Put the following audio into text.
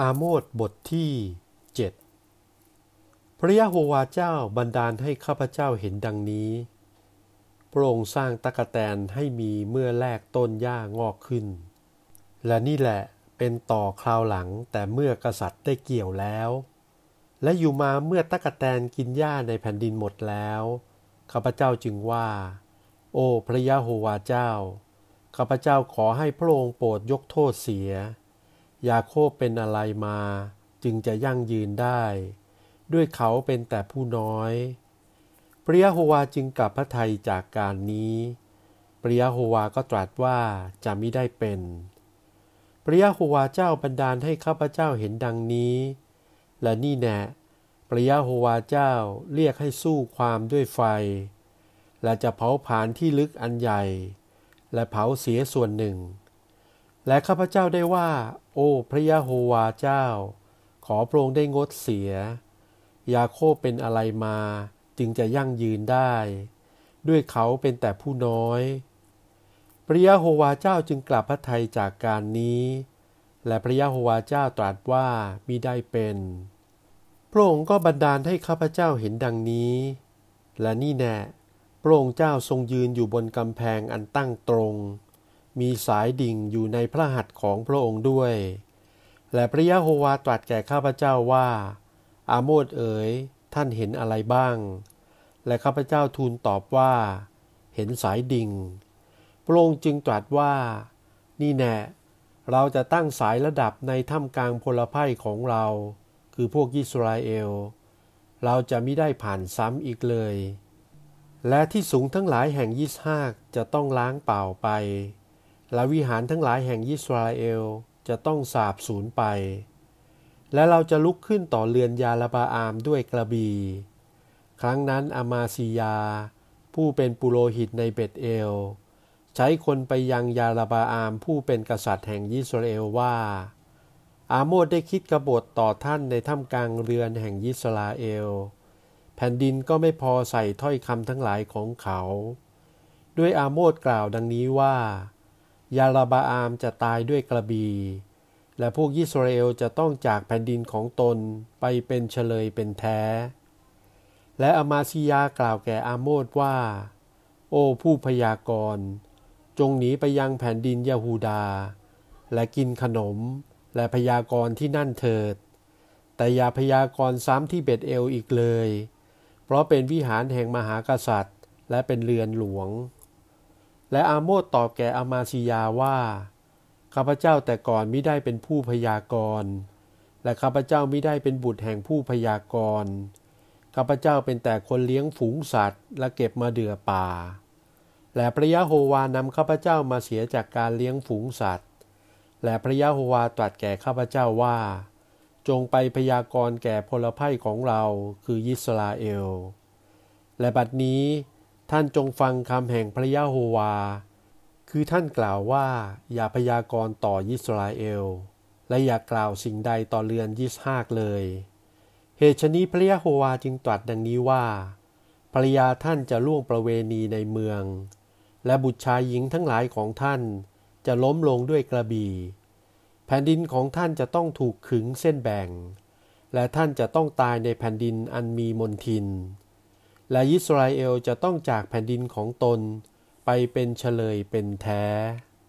อาโมดบทที่เจ็ดพระยะโฮวาเจ้าบันดาลให้ข้าพเจ้าเห็นดังนี้พระองค์สร้างตะกะแตนให้มีเมื่อแรกต้นหญ้างอกขึ้น และนี่แหละเป็นต่อคราวหลังแต่เมื่อกษัตริย์ได้เกี่ยวแล้ว และอยู่มาเมื่อตะกะแตนกินหญ้าในแผ่นดินหมดแล้วข้าพเจ้าจึงว่า โอ้พระยะโฮวาเจ้าข้าพเจ้าขอให้พระองค์โปรดยกโทษเสีย ยาโคบเป็นอะไรมา จึงจะยั่งยืนได้ ด้วยเขาเป็นแต่ผู้น้อยปริยโฮวาจึงกลับพระทัยจากการนี้ปริยโฮวาก็ตรัสว่าจะไม่ได้เป็นปริยโฮวาเจ้าบันดาลให้ข้าพเจ้าเห็นดังนี้ และนี่แน่ปริยโฮวาเจ้าเรียกให้สู้ความด้วยไฟ และจะเผาผลาญที่ลึกอันใหญ่ และเผาเสียส่วนหนึ่ง และข้าพเจ้าได้ว่า โอ้พระยะโฮวาเจ้า ขอพระองค์ได้งดเสีย ยาโคบเป็นอะไรมาจึงจะยั่งยืนได้ ด้วยเขาเป็นแต่ผู้น้อย พระยะโฮวาเจ้าจึงกลับพระทัยจากการนี้ และพระยะโฮวาเจ้าตรัสว่ามิได้เป็น พระองค์ก็บันดาลให้ข้าพเจ้าเห็นดังนี้ และนี่แน่พระองค์เจ้าทรงยืนอยู่บนกำแพงอันตั้งตรง มีสายดิ่งอยู่ในพระหัตถ์ของพระองค์ด้วย และพระยะโฮวาตรัสแก่ข้าพเจ้าว่า อาโมดเอ๋ยท่านเห็นอะไรบ้าง และข้าพเจ้าทูลตอบว่า เห็นสายดิ่ง พระองค์จึงตรัสว่า นี่แน่เราจะตั้งสายระดับในถ้ำกลางพลไพ่ของเรา คือพวกยิสราเอล เราจะไม่ได้ผ่านซ้ำอีกเลย และที่สูงทั้งหลายแห่งยิสฮากจะต้องล้างเปล่าไป และวิหารทั้งหลายแห่งยิสราเอลจะต้องสาบสูญไป และเราจะลุกขึ้นต่อเรือนยาลาบาอามด้วยกระบีครั้งนั้นอามาซียา ผู้เป็นปุโรหิตในเบตเอล ใช้คนไปยังยาลาบาอามผู้เป็นกษัตริย์แห่งยิสราเอลว่า อาโมดได้คิดกบฏต่อท่านในถ้ำกลางเรือนแห่งยิสราเอล แผ่นดินก็ไม่พอใส่ถ้อยคำทั้งหลายของเขา ด้วยอาโมดกล่าวดังนี้ว่า ยาลาบาอามจะตายด้วยกระบีและพวกยิสราเอลจะต้องจากแผ่นดินของตนไปเป็นเฉลยเป็นแท้ และอามาซิยากล่าวแก่อาโมดว่า โอ้ผู้พยากรณ์จงหนีไปยังแผ่นดินยาฮูดา และกินขนมและพยากรณ์ที่นั่นเถิด แต่อย่าพยากรณ์ซ้ำที่เบ็ดเอลอีกเลย เพราะเป็นวิหารแห่งมหากษัตริย์ และเป็นเรือนหลวง และอาโมดตอบแก่อามาซิยาว่า ข้าพเจ้าแต่ก่อนไม่ได้เป็นผู้พยากรณ์ และข้าพเจ้าไม่ได้เป็นบุตรแห่งผู้พยากรณ์ ข้าพเจ้าเป็นแต่คนเลี้ยงฝูงสัตว์ และเก็บมาเดือป่า และพระยะโฮวานำข้าพเจ้ามาเสียจากการเลี้ยงฝูงสัตว์ และพระยะโฮวาตรัสแก่ข้าพเจ้าว่า จงไปพยากรณ์แก่พลภัยของเราคือยิสราเอล และบัดนี้ ท่านจงฟังคำแห่งพระยะโฮวา คือท่านกล่าวว่าอย่าพยากรณ์ต่อยิสราเอล และอย่ากล่าวสิ่งใดต่อเรือนยิสฮากเลย เหตุชนี้พระยะโฮวาจึงตรัสดังนี้ว่าภรรยาท่านจะล่วงประเวณีในเมือง และบุตรชายหญิงทั้งหลายของท่านจะล้มลงด้วยกระบี่ แผ่นดินของท่านจะต้องถูกขึงเส้นแบ่ง และท่านจะต้องตายในแผ่นดินอันมีมนทิน และอิสราเอลจะต้องจากแผ่นดินของตนไปเป็นเฉลยเป็นแท้